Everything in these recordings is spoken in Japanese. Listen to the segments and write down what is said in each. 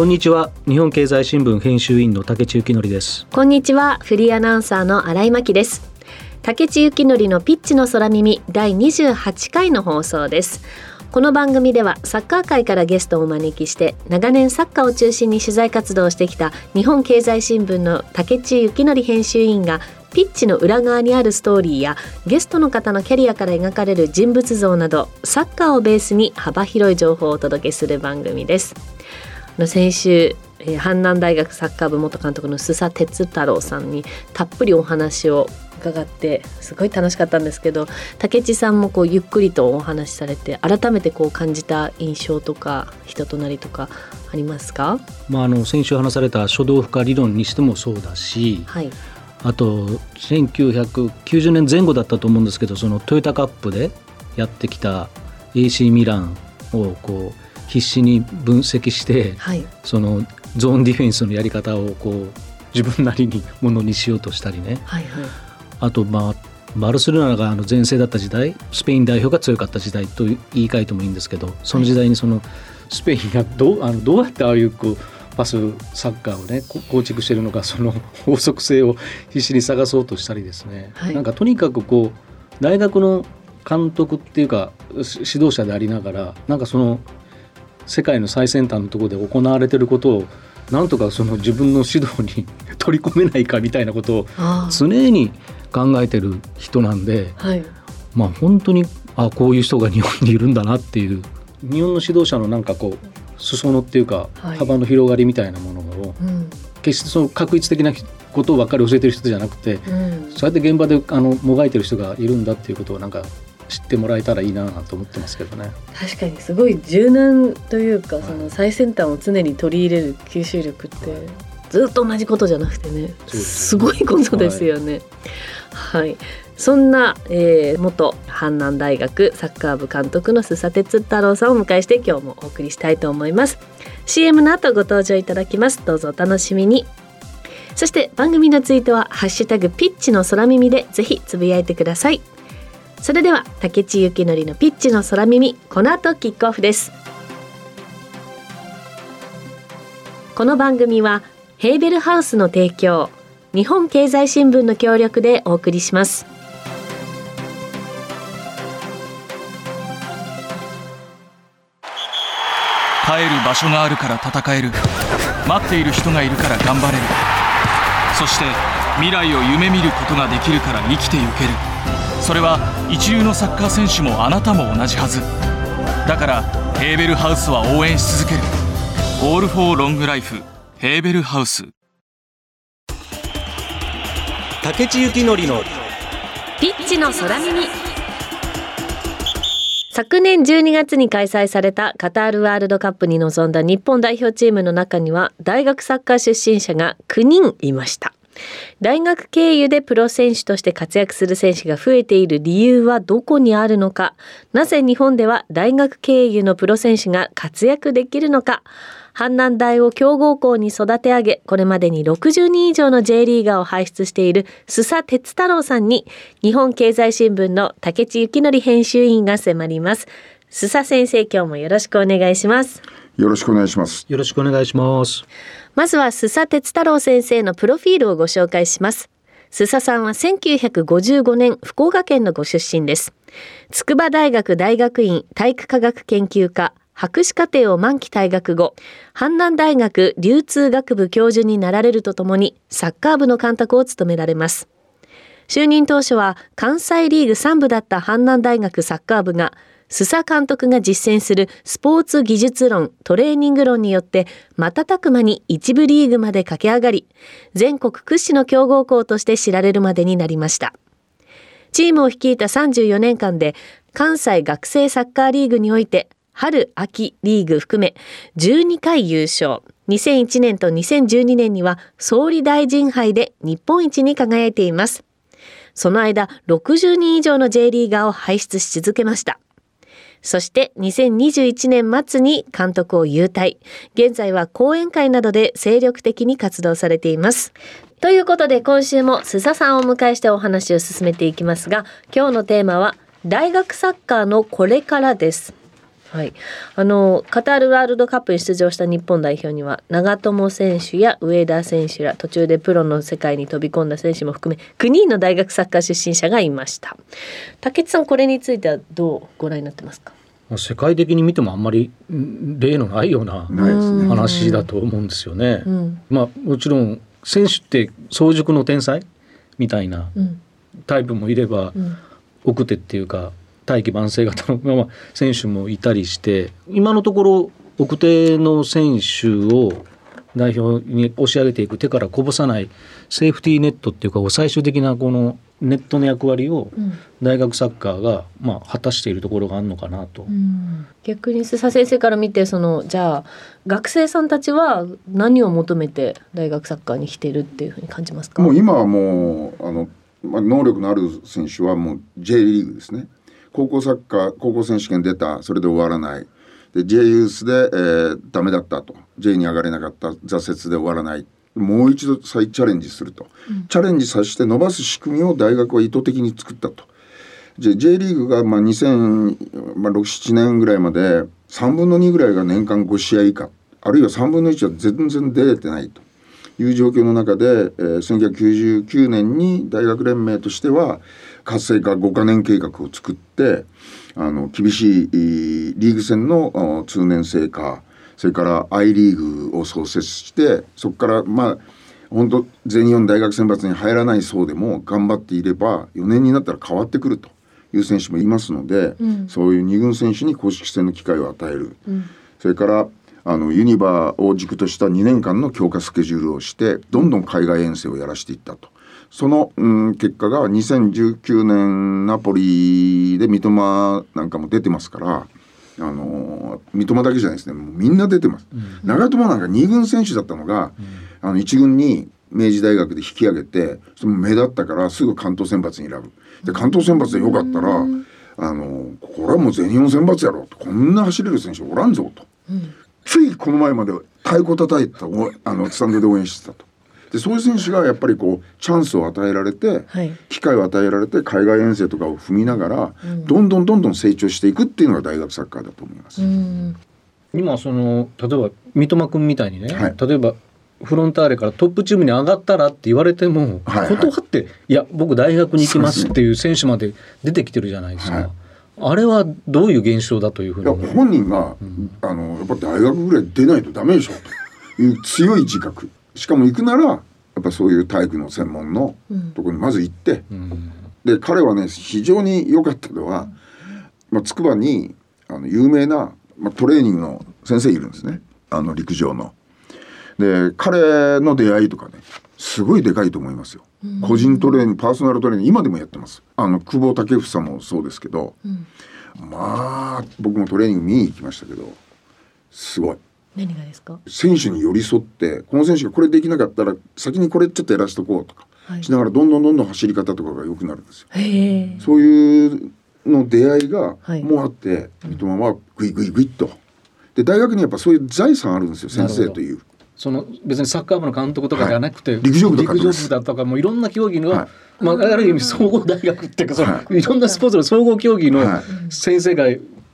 こんにちは。日本経済新聞編集員の竹内幸則です。こんにちは。フリーアナウンサーの新井真希です。竹内幸則のピッチの空耳第28回の放送です。この番組ではサッカー界からゲストをお招きして長年サッカーを中心に取材活動をしてきた日本経済新聞の竹内幸則編集員がピッチの裏側にあるストーリーやゲストの方のキャリアから描かれる人物像などサッカーをベースに幅広い情報をお届けする番組です。先週えー、阪南大学サッカー部元監督の須佐哲太郎さんにたっぷりお話を伺ってすごい楽しかったんですけど竹地さんもこうゆっくりとお話しされて改めてこう感じた印象とか人となりとかありますか、まあ、あの先週話された書道負荷理論にしてもそうだし、はい、あと1990年前後だったと思うんですけどそのトヨタカップでやってきた AC ミランをこう必死に分析して、はい、そのゾーンディフェンスのやり方をこう自分なりにものにしようとしたりね、はいはい、あとまあバルセロナがあの前世だった時代スペイン代表が強かった時代と言い換えてもいいんですけどその時代にそのスペインがどうあのどうやってああいうこうパスサッカーをね構築しているのかその法則性を必死に探そうとしたりですね、はい、なんかとにかくこう大学の監督っていうか指導者でありながらなんかその世界の最先端のところで行われてることをなんとかその自分の指導に 取り込めないかみたいなことを常に考えてる人なんで、はい、まあ本当にあこういう人が日本にいるんだなっていう日本の指導者のなんかこう裾野っていうか幅の広がりみたいなものを、決してその確一的なことを分かり教えてる人じゃなくて、うん、そうやって現場であのもがいてる人がいるんだっていうことをなんか知ってもらえたらいいなと思ってますけどね。確かにすごい柔軟というか、その最先端を常に取り入れる吸収力って、ずっと同じことじゃなくてねすごいことですよね。はい、はい、そんな、えー、元阪南大学サッカー部監督の須佐哲太郎さんをお迎えして今日もお送りしたいと思います。CM の後ご登場いただきます。どうぞお楽しみに。そして番組のツイートはハッシュタグピッチの空耳でぜひつぶやいてくださいそれでは竹地幸則のピッチの空耳この後キックオフです。この番組はヘーベルハウスの提供日本経済新聞の協力でお送りします。帰る場所があるから戦える。待っている人がいるから頑張れる。そして未来を夢見ることができるから生きてゆける。それは一流のサッカー選手もあなたも同じはず。だからヘーベルハウスは応援し続ける「オール・フォー・ロング・ライフ」ヘーベルハウス。竹地幸典のピッチの空耳。昨年12月に開催されたカタールワールドカップに臨んだ日本代表チームの中には大学サッカー出身者が9人いました大学経由でプロ選手として活躍する選手が増えている理由はどこにあるのか。なぜ日本では大学経由のプロ選手が活躍できるのか。阪南大を強豪校に育て上げこれまでに60人以上の J リーガーを輩出している須佐哲太郎さんに日本経済新聞の竹地幸則編集員が迫ります。須佐先生今日もよろしくお願いします。よろしくお願いします。よろしくお願いしますまずは須佐哲太郎先生のプロフィールをご紹介します須佐さんは1955年福岡県のご出身です筑波大学大学院体育科学研究科博士課程を満期退学後、阪南大学流通学部教授になられるとともに、サッカー部の監督を務められます。就任当初は関西リーグ3部だった阪南大学サッカー部が須佐監督が実践するスポーツ技術論、トレーニング論によって瞬く間に一部リーグまで駆け上がり、全国屈指の強豪校として知られるまでになりました。チームを率いた34年間で関西学生サッカーリーグにおいて春秋リーグ含め12回優勝。2001年と2012年には総理大臣杯で日本一に輝いています。その間60人以上の J リーガーを輩出し続けました。そして2021年末に監督を勇退。現在は講演会などで精力的に活動されています。ということで今週も須佐さんをお迎えしてお話を進めていきますが、今日のテーマは大学サッカーのこれからです。はい、あのカタールワールドカップに出場した日本代表には長友選手や上田選手ら途中でプロの世界に飛び込んだ選手も含め9人の大学サッカー出身者がいました。竹内さんこれについてはどうご覧になってますか？世界的に見てもあんまり例のないような話だと思うんですよね。うん、まあもちろん選手って早熟の天才みたいなタイプもいれば、うん、奥手っていうか大器晩成型の、まあ、選手もいたりして今のところ奥手の選手を代表に押し上げていく手からこぼさないセーフティーネットっていうか最終的なこのネットの役割を大学サッカーがまあ果たしているところがあるのかなと。うん、逆に須佐先生から見てそのじゃあ学生さんたちは何を求めて大学サッカーに来てるっていうふうに感じますか？もう今はもうあの、まあ、能力のある選手はもう J リーグですね。高校サッカー高校選手権出たそれで終わらない。で J ユースで、えー、ダメだったと。J に上がれなかった。挫折で終わらない。もう一度再チャレンジすると、うん、チャレンジさせて伸ばす仕組みを大学は意図的に作ったと。J, J リーグがまあ2006-7年ぐらいまで3分の2ぐらいが年間5試合以下。あるいは3分の1は全然出れてないと。いう状況の中で、えー、1999年に大学連盟としては活性化5か年計画を作ってあの厳しいリーグ戦の通年生化それから I リーグを創設してそこからまあ本当全日本大学選抜に入らない層でも頑張っていれば4年になったら変わってくるという選手もいますので、うん、そういう2軍選手に公式戦の機会を与える、うん、それからあのユニバーを軸とした2年間の強化スケジュールをしてどんどん海外遠征をやらせていったと。その、うん、結果が2019年ナポリで三笘なんかも出てますからあの三笘だけじゃないですね。みんな出てます、うん、長友なんか2軍選手だったのが、うん、あの1軍に明治大学で引き上げてその目立ったからすぐ関東選抜に選ぶ。で関東選抜でよかったら、うん、あのこれはもう全日本選抜やろと。こんな走れる選手おらんぞと、ついこの前まで太鼓叩いてたあのスタンドで応援してたと。でそういう選手がやっぱりこうチャンスを与えられて、はい、機会を与えられて海外遠征とかを踏みながら、うん、どんどんどんどん成長していくっていうのが大学サッカーだと思います。今その例えば三笘君みたいにね、はい、例えばフロンターレからトップチームに上がったらって言われても、はいはい、断っていや僕大学に行きますっていう選手まで出てきてるじゃないですか。はい、あれはどういう現象だというふうに本人が、うん、あのやっぱ大学ぐらい出ないとダメでしょという強い自覚しかも行くならやっぱそういう体育の専門のところにまず行って、うん、で彼はね非常に良かったのは、まあ、筑波にあの有名な、まあ、トレーニングの先生いるんですねあの陸上の。で彼の出会いとかねすごいでかいと思いますよ。個人トレーニングパーソナルトレーニング今でもやってます。あの久保建英もそうですけど、うん、まあ僕もトレーニング見に行きましたけどすごい。何がですか？選手に寄り添ってこの選手がこれできなかったら先にこれちょっとやらしとこうとか、はい、しながらどんどんどんどん走り方とかが良くなるんですよ。そういうの出会いがもうあって、はい、三笘はグイグイグイっと。で大学にやっぱそういう財産あるんですよ先生という。その別にサッカー部の監督とかじゃなくて、はい、陸上部陸上部だとかもいろんな競技の、はい、まあ、ある意味総合大学っていうかその、はい、いろんなスポーツの総合競技の先生が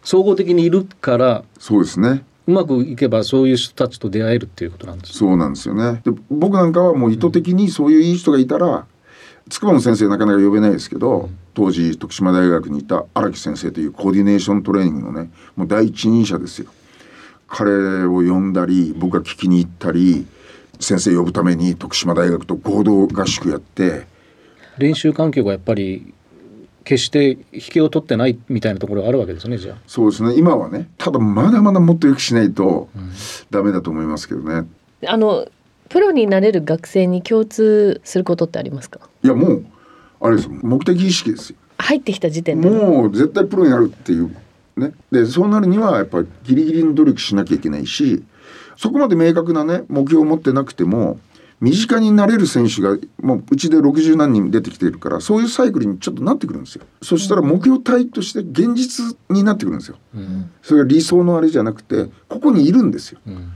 総合的にいるから、そうですねうまくいけばそういう人たちと出会えるっていうことなんです、そうなんですよね。で僕なんかはもう意図的にそういういい人がいたら、筑波の先生なかなか呼べないですけど、うん、当時徳島大学にいた荒木先生というコーディネーショントレーニングのねもう第一人者ですよ。彼を呼んだり僕が聞きに行ったり先生呼ぶために徳島大学と合同合宿やって。練習環境がやっぱり決して引けを取ってないみたいなところがあるわけですねじゃあ。そうですね。今はねただまだまだもっとよくしないとダメだと思いますけどね、うん、あのプロになれる学生に共通することってありますか？いやもうあれです目的意識ですよ。入ってきた時点で。もう絶対プロになるっていうね。でそうなるにはやっぱりギリギリの努力しなきゃいけないしそこまで明確なね目標を持ってなくても身近になれる選手がもううちで60何人出てきているからそういうサイクルにちょっとなってくるんですよ。そしたら目標体として現実になってくるんですよ、うん、それが理想のあれじゃなくてここにいるんですよ、うん、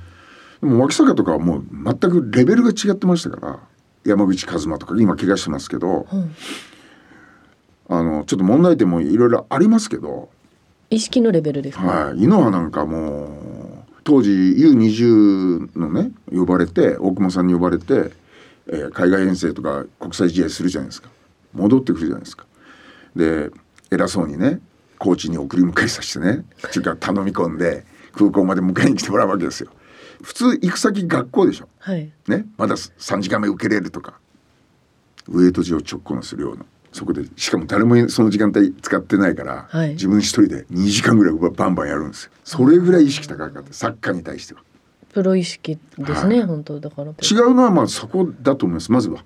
でも脇坂とかはもう全くレベルが違ってましたから山口一馬とか今怪我してますけど、うん、あのちょっと問題点もいろいろありますけど意識のレベルですか、はい、井ノ原なんかもう当時 U20 のね呼ばれて大久保さんに呼ばれて、えー、海外遠征とか国際試合するじゃないですか。戻ってくるじゃないですか。で偉そうにねコーチに送り迎えさせてねちゅうか頼み込んで空港まで迎えに来てもらうわけですよ。普通行く先学校でしょ、はい、ねまだ3時間目受けれるとか。ウエイト上直行のするようなそこでしかも誰もその時間帯使ってないから、はい、自分一人で2時間ぐらいバンバンやるんですよ。それぐらい意識高かった。サッカーに対しては。プロ意識ですね、はい、本当だから。違うのはまあそこだと思います。まずは、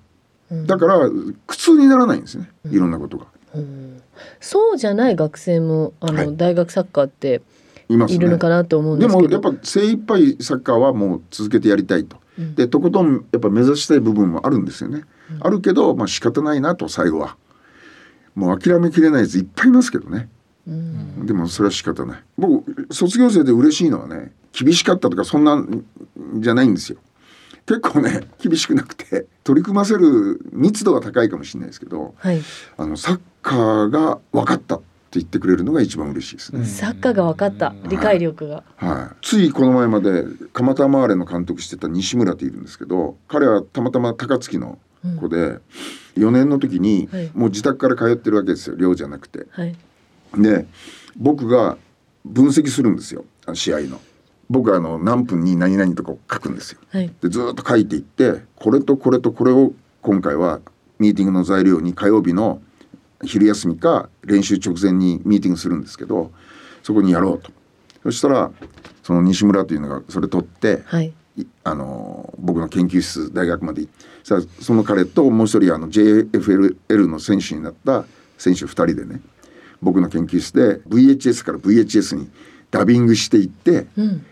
うん、だから苦痛にならないんですね、いろんなことが、うん、そうじゃない学生もあの、はい、大学サッカーっているのかなと思うんですけど、ね、でもやっぱ精一杯サッカーはもう続けてやりたいと、うん、でとことんやっぱ目指したい部分もあるんですよね、あるけどまあ仕方ないなと最後はもう諦めきれないやついっぱいいますけどね、うん、でもそれは仕方ない。僕卒業生で嬉しいのはね厳しかったとかそんなんじゃないんですよ。結構ね厳しくなくて取り組ませる密度が高いかもしれないですけど、はい、あのサッカーが分かったって言ってくれるのが一番嬉しいですね。サッカーが分かった。理解力が、はい、はい、ついこの前まで蒲田マーレの監督してた西村っているんですけど彼はたまたま高槻の子で、うん、4年の時にもう自宅から通ってるわけですよ寮じゃなくて。はい、で僕が分析するんですよ試合の。僕はあの何分に何々とかを書くんですよ。はい、でずっと書いていってこれとこれとこれを今回はミーティングの材料に火曜日の昼休みか練習直前にミーティングするんですけどそこにやろうとそしたらその西村というのがそれ取って、はい、あの僕の研究室大学まで行ってさその彼ともう一人あの JFL の選手になった選手2人でね僕の研究室で VHS から VHS にダビングしていって、うん、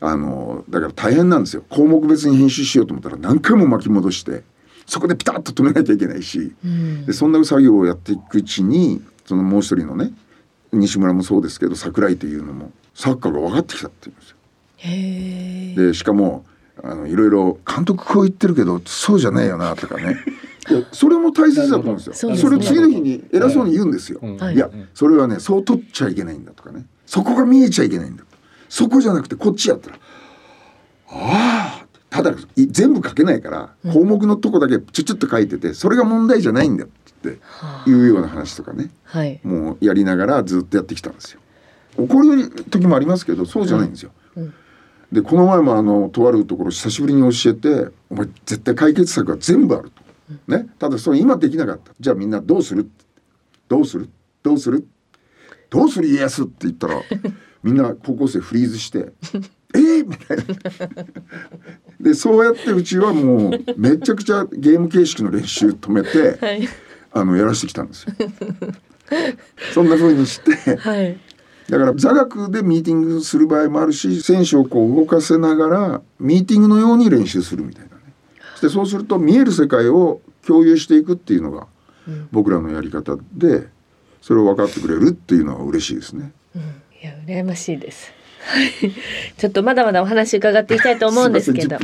あのだから大変なんですよ。項目別に編集しようと思ったら何回も巻き戻してそこでピタッと止めなきゃいけないし、うん、でそんな作業をやっていくうちにそのもう一人のね西村もそうですけど桜井というのもサッカーが分かってきたって言うんですよ。でしかもあのいろいろ監督こう言ってるけどそうじゃないよなとかね。それも大切だと思うんですよ。そね、それ次の日に偉そうに言うんですよ。はい、いやそれはねそう取っちゃいけないんだとかね。そこが見えちゃいけないんだそこじゃなくてこっちやったらああただ全部書けないから項目のとこだけちょちょっと書いててそれが問題じゃないんだっていうような話とかね、はい、もうやりながらずっとやってきたんですよ。怒る時もありますけどそうじゃないんですよ。でこの前もあのとあるところ久しぶりに教えて「お前絶対解決策は全部ある」と。ね、ただそれ今できなかったじゃあみんなどうする？どうする？どうする？どうする家康って言ったら みんな高校生フリーズして「えー!」みたいな。でそうやってうちはもうめちゃくちゃゲーム形式の練習止めて、はい、あのやらしてきたんですよ。そんな風にして、はい、だから座学でミーティングする場合もあるし選手をこう動かせながらミーティングのように練習するみたいなね。でそうすると見える世界を共有していくっていうのが僕らのやり方でそれを分かってくれるっていうのは嬉しいですね。うん、いや羨ましいです。ちょっとまだまだお話伺っていきたいと思うんですけど。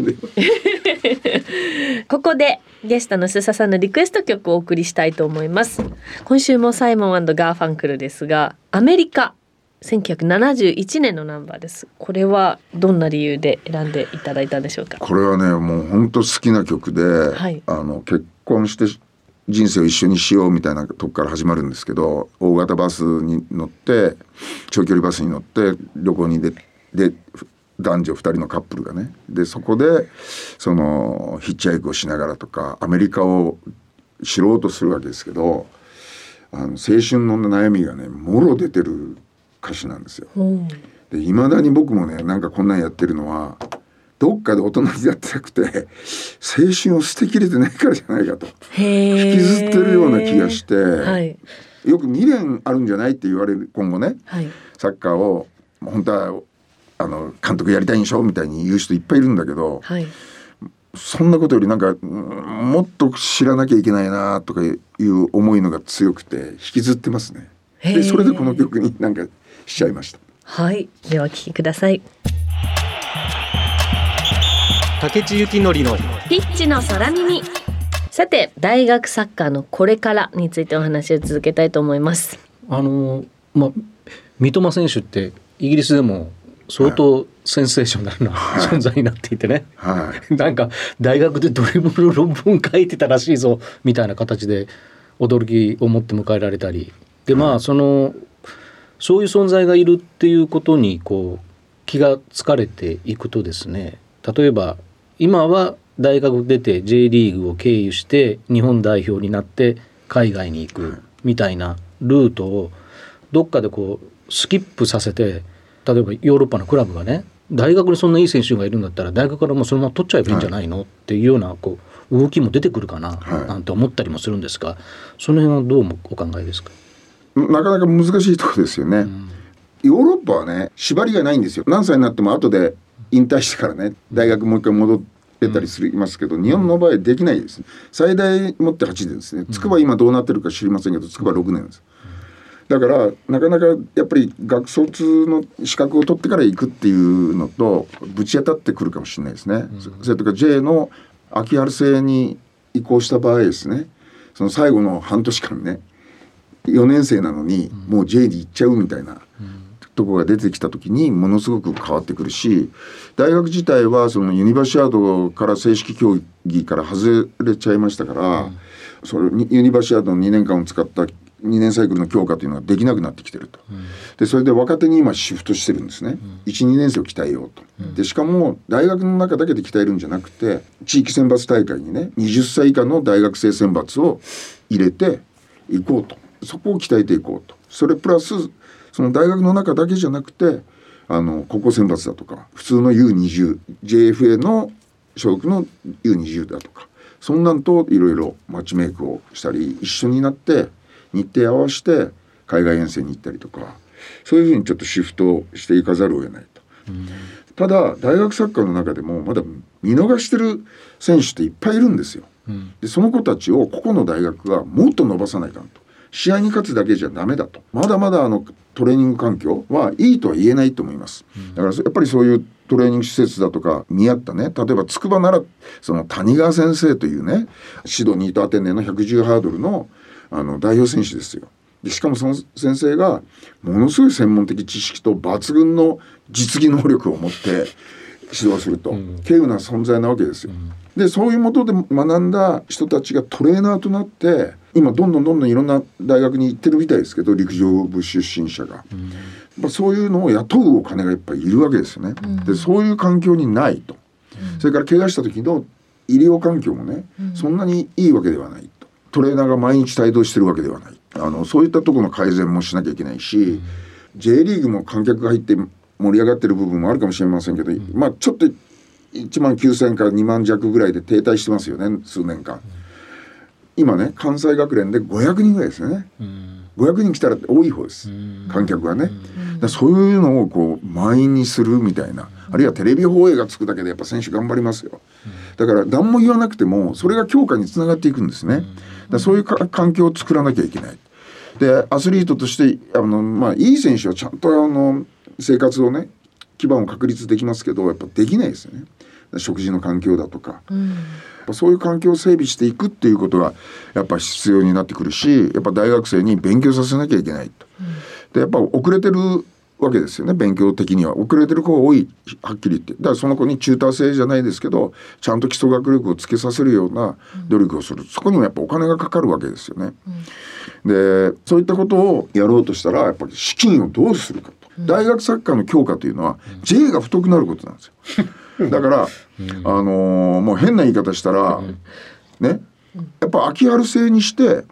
ここでゲストの須佐さんのリクエスト曲をお送りしたいと思います。今週もサイモンガーファンクルですがアメリカ1971年のナンバーです。これはどんな理由で選んでいただいたんでしょうか？これはねもう本当好きな曲で、はい、あの結婚して人生を一緒にしようみたいなとこから始まるんですけど大型バスに乗って長距離バスに乗って旅行に出で男女2人のカップルがね。でそこでそのヒッチハイクをしながらとかアメリカを知ろうとするわけですけどあの青春の悩みがねもろ出てる歌手なんですよ。で未だに僕もねなんかこんなんやってるのはどっかで大人になってなくて青春を捨てきれてないからじゃないかと。引きずってるような気がして、はい、よく未練あるんじゃないって言われる今後ね、はい、サッカーを本当はあの監督やりたいんでしょみたいに言う人いっぱいいるんだけど、はい、そんなことよりなんかもっと知らなきゃいけないなとかいう思いのが強くて引きずってますね。でそれでこの曲になんかしちゃいました。はい。ではお聞きください。竹地幸典のピッチの空耳。さて大学サッカーのこれからについてお話を続けたいと思います。あのまあ三笘選手ってイギリスでも相当センセーショナルな存在になっていてね、はい、なんか大学でドリブル論文書いてたらしいぞみたいな形で驚きを持って迎えられたり。でまあそのそういう存在がいるっていうことにこう気がつかれていくとですね例えば今は大学出て J リーグを経由して日本代表になって海外に行くみたいなルートをどっかでこうスキップさせて例えばヨーロッパのクラブがね大学にそんないい選手がいるんだったら大学からもうそのまま取っちゃえばいいんじゃないの、はい、っていうようなこう動きも出てくるかな、なんて思ったりもするんですがその辺はどうお考えですか？なかなか難しいところですよね、うん、ヨーロッパはね縛りがないんですよ。何歳になっても後で引退してからね大学もう一回戻ってたりする、ますけど日本の場合できないです、最大持って8年ですね。筑波今どうなってるか知りませんけど筑波6年です、だからなかなかやっぱり学卒の資格を取ってから行くっていうのとぶち当たってくるかもしれないですね。うん、それとか J の秋春制に移行した場合ですね。その最後の半年間ね4年生なのにもう J に行っちゃうみたいな。とこが出てきた時にものすごく変わってくるし大学自体はそのユニバーシアードから正式競技から外れちゃいましたから、うん、それユニバーシアードの2年間を使った2年サイクルの強化というのができなくなってきてると、うん、でそれで若手に今シフトしてるんですね、うん、12年生を鍛えようと、うん、でしかも大学の中だけで鍛えるんじゃなくて地域選抜大会にね20歳以下の大学生選抜を入れていこうとそこを鍛えていこうとそれプラスその大学の中だけじゃなくてあの高校選抜だとか普通の U20JFA の所属の U20 だとかそんなんといろいろマッチメイクをしたり一緒になって日程合わせて海外遠征に行ったりとかそういうふうにちょっとシフトしていかざるを得ないと。ただ大学サッカーの中でもまだ見逃してる選手っていっぱいいるんですよ。でその子たちを個々の大学がもっと伸ばさないかんと。試合に勝つだけじゃダメだと。まだまだあのトレーニング環境はいいとは言えないと思います。だからやっぱりそういうトレーニング施設だとか見合ったね例えば筑波ならその谷川先生というねシドニーとアテネの110ハードルのあの代表選手ですよ。でしかもその先生がものすごい専門的知識と抜群の実技能力を持って指導すると、稀有な存在なわけですよ。でそういうもとで学んだ人たちがトレーナーとなって今どんどんどんどんいろんな大学に行ってるみたいですけど陸上部出身者が、うん、そういうのを雇うお金がいっぱいいるわけですよね。うん、でそういう環境にないと、うん、それから怪我した時の医療環境もね、そんなにいいわけではないと。トレーナーが毎日帯同してるわけではない。あのそういったところの改善もしなきゃいけないし、J リーグも観客が入って盛り上がってる部分もあるかもしれませんけど、まあちょっと1万9,000から2万弱ぐらいで停滞してますよね数年間。今ね関西学連で500人ぐらいですよね、うん、500人来たら多い方です、観客がね、だそういうのをこう満員にするみたいな、あるいはテレビ放映がつくだけでやっぱ選手頑張りますよ、だから何も言わなくてもそれが強化につながっていくんですね、だそういう環境を作らなきゃいけない。でアスリートとしてあの、まあ、いい選手はちゃんとあの生活をね基盤を確立できますけどやっぱできないですよね。食事の環境だとか、うん、そういう環境を整備していくっていうことがやっぱ必要になってくるしやっぱ大学生に勉強させなきゃいけないと。うん、でやっぱ遅れてるわけですよね勉強的には。遅れてる子が多いはっきり言って。だからその子にチューター制じゃないですけどちゃんと基礎学力をつけさせるような努力をする、うん、そこにもやっぱお金がかかるわけですよね。でそういったことをやろうとしたらやっぱり資金をどうするか。と。大学サッカーの強化というのは J が太くなることなんですよ。だから、あのー、もう変な言い方したら、ねやっぱ秋春制にして、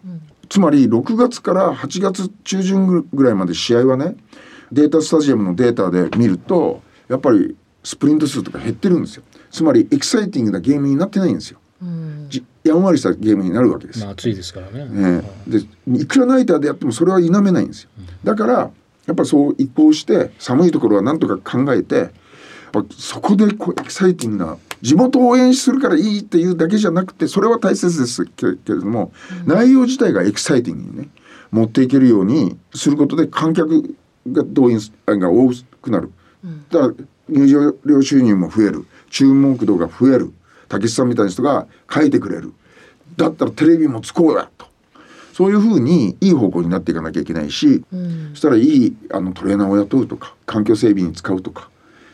つまり6月から8月中旬ぐらいまで試合はねデータスタジアムのデータで見るとやっぱりスプリント数とか減ってるんですよ。つまりエキサイティングなゲームになってないんですよ、うん、やんわりしたゲームになるわけです、まあ、暑いですからね。ね。でいくらナイターでやってもそれは否めないんですよ、だからやっぱそう移行して寒いところはなんとか考えてそこでこうエキサイティングな地元を応援するからいいっていうだけじゃなくてそれは大切ですけれども、うん、内容自体がエキサイティングにね持っていけるようにすることで観客が動員が多くなる、うん、だから入場料収入も増える。注目度が増える。武さんみたいな人が書いてくれる。だったらテレビもつこうやとそういうふうにいい方向になっていかなきゃいけないし、うん、そしたらいいあのトレーナーを雇うとか環境整備に使うとか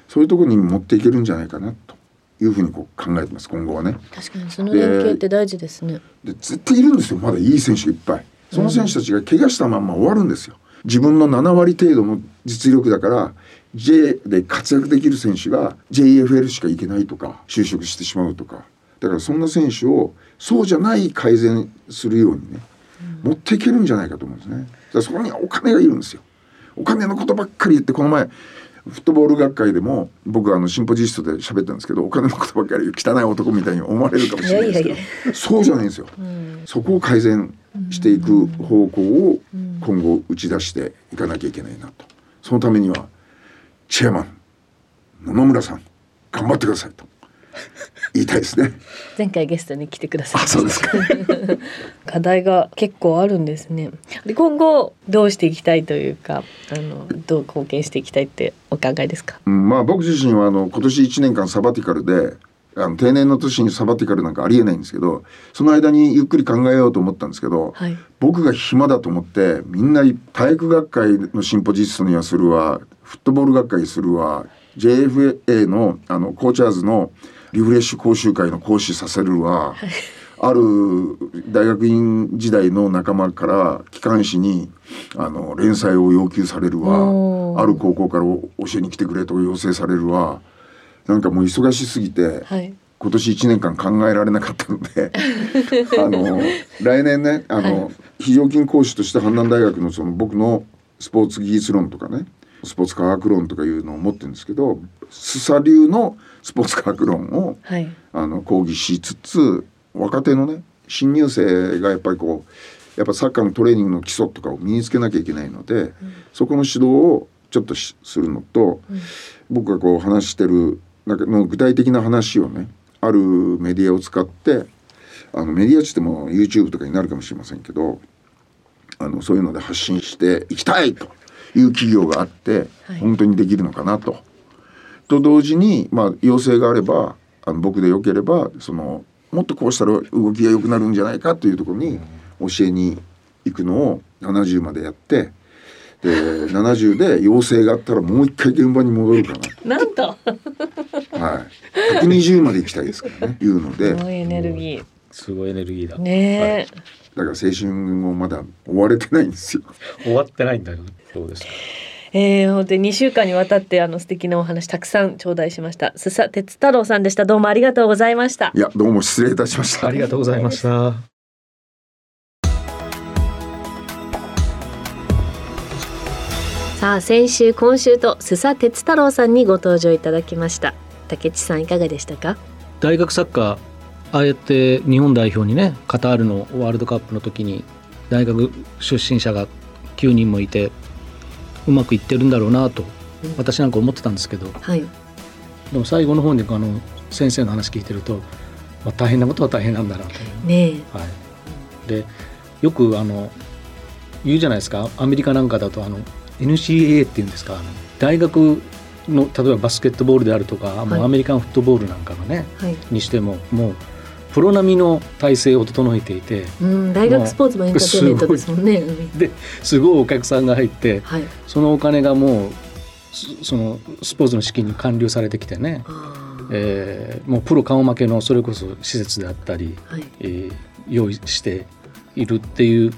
そういうところに持っていけるんじゃないかなというふうにこう考えてます今後はね。確かにその連携って大事ですね。で絶対いるんですよまだいい選手がいっぱい。その選手たちが怪我したまんま終わるんですよ。自分の7割程度の実力だから J で活躍できる選手が JFL しか行けないとか就職してしまうとかだからそんな選手をそうじゃない改善するようにね、持っていけるんじゃないかと思うんですね。だそこにはお金がいるんですよ。お金のことばっかり言ってこの前フットボール学会でも僕はあのシンポジストで喋ったんですけどお金のことばっかり汚い男みたいに思われるかもしれないですけどそうじゃないんですよ、うん、そこを改善していく方向を今後打ち出していかなきゃいけないなと。そのためにはチェアマン野々村さん頑張ってくださいと言いたいですね。前回ゲストに来てください。そうですか。課題が結構あるんですね。で今後どうしていきたいというか、あのどう貢献していきたいってお考えですか？うん、まあ僕自身はあの今年一年間サバティカルで。あの定年の年にサバティカルなんかありえないんですけどその間にゆっくり考えようと思ったんですけど、はい、僕が暇だと思ってみんな体育学会のシンポジストにはするわフットボール学会するわ JFA のあのコーチャーズのリフレッシュ講習会の講師させるわ、はい、ある大学院時代の仲間から機関誌にあの連載を要求されるわ。ある高校から教えに来てくれと要請されるわ。なんかもう忙しすぎて、はい、今年1年間考えられなかったので あの来年ねあの、はい、非常勤講師として阪南大学のその僕のスポーツ技術論とかねスポーツ科学論とかいうのを持ってるんですけどスサ流のスポーツ科学論を、はい、あの講義しつつ若手のね新入生がやっぱりこうやっぱサッカーのトレーニングの基礎とかを身につけなきゃいけないので、うん、そこの指導をちょっとするのと、うん、僕がこう話してるなんかの具体的な話をねあるメディアを使ってあのメディアっても YouTube とかになるかもしれませんけどあのそういうので発信していきたいという企業があって、はい、本当にできるのかなと。と同時に、まあ、要請があればあの僕でよければそのもっとこうしたら動きが良くなるんじゃないかというところに教えに行くのを70までやってで70で要請があったらもう一回現場に戻るかな。なんとはい120まで行きたいですからねいうので。すごいエネルギー。すごいエネルギーだ。ね、はい、だから青春もまだ終われてないんですよ。終わってないんだよ。そうですか？えー、本当に2週間にわたってあの素敵なお話たくさん頂戴しました。須佐哲太郎さんでした。どうもありがとうございました。いやどうも失礼いたしました。ありがとうございました。さあ先週今週と須佐哲太郎さんにご登場いただきました。竹内さんいかがでしたか？大学サッカーああやって日本代表にねカタールのワールドカップの時に大学出身者が9人もいてうまくいってるんだろうなと、私なんか思ってたんですけど、はい、でも最後の方にあの先生の話聞いてると、まあ、大変なことは大変なんだなと。ねはい、でよくあの言うじゃないですかアメリカなんかだとあの NCAA っていうんですか大学の例えばバスケットボールであるとか、はい、もうアメリカンフットボールなんかのね、はい、にしてももうプロ並みの体制を整えていて、うん、大学スポーツもエンターテインメントですもんね。ですごいお客さんが入って、はい、そのお金がもうそのスポーツの資金に還流されてきてね、えー、もうプロ顔負けのそれこそ施設であったり、はい、えー、用意しているっていう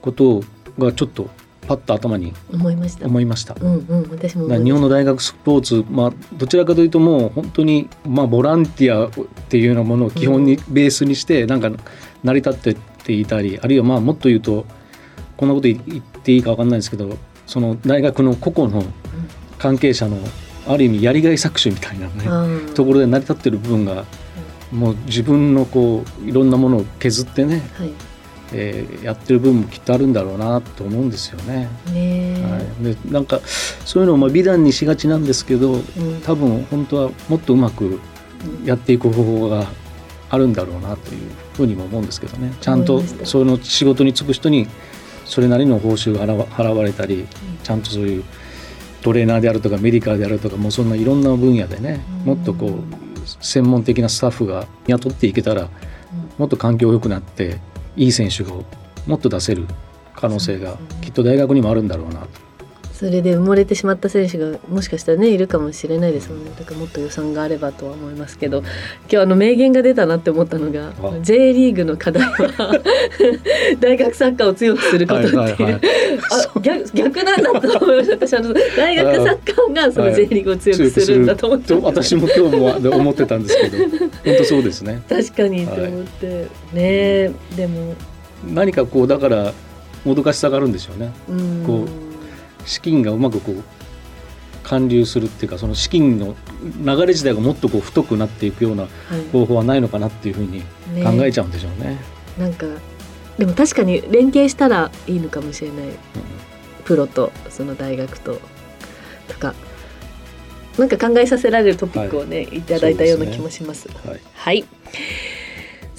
ことがちょっとパッと頭に思いました。思いました、うんうん、私も日本の大学スポーツ、まあ、どちらかというともう本当に、まあ、ボランティアっていうようなものを基本にベースにして、なんか成り立ってっていたりあるいはまあもっと言うとこんなこと言っていいか分かんないですけどその大学の個々の関係者のある意味やりがい搾取みたいなね、ところで成り立ってる部分がもう自分のこういろんなものを削ってね、はいえー、やってる部分もきっとあるんだろうなと思うんですよね。ねはい、でなんかそういうのをまあ美談にしがちなんですけど、うん、多分本当はもっとうまくやっていく方法があるんだろうなというふうにも思うんですけどね。ちゃんとその仕事に就く人にそれなりの報酬が払われたり、ちゃんとそういうトレーナーであるとかメディカーであるとかもうそんないろんな分野でね、もっとこう専門的なスタッフが雇っていけたらもっと環境良くなっていい選手がもっと出せる可能性がきっと大学にもあるんだろうなそれで埋もれてしまった選手がもしかしたらねいるかもしれないですもんね。だからもっと予算があればとは思いますけど今日あの名言が出たなって思ったのが J リーグの課題は 大学サッカーを強くすることっていう、はいはいはい、あ逆逆なんだと思いました私あの大学サッカーがその J リーグを強くするんだと思って、はい、私も今日も思ってたんですけど本当そうですね。確かにと思って、はい、ねでも。何かこうだからもどかしさがあるんでしょうね。うこう資金がうまくこう還流するっていうかその資金の流れ自体がもっとこう太くなっていくような方法はないのかなっていうふうに考えちゃうんでしょうね。ね。なんかでも確かに連携したらいいのかもしれない、うん、プロとその大学ととか。なんか考えさせられるトピックをね、はい、いただいたような気もします。すね、はい、はい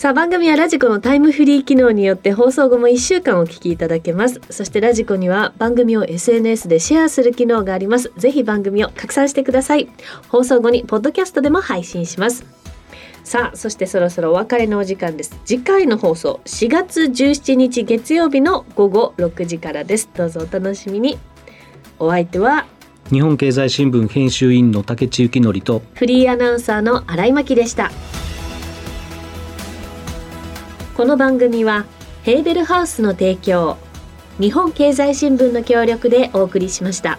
さあ番組はラジコのタイムフリー機能によって放送後も1週間お聞きいただけます。そしてラジコには番組を SNS でシェアする機能があります。ぜひ番組を拡散してください。放送後にポッドキャストでも配信します。さあそしてそろそろお別れのお時間です。次回の放送4月17日月曜日の午後6時からです。どうぞお楽しみに。お相手は日本経済新聞編集員の竹地幸則とフリーアナウンサーの新井真希でしたこの番組はヘーベルハウスの提供日本経済新聞の協力でお送りしました。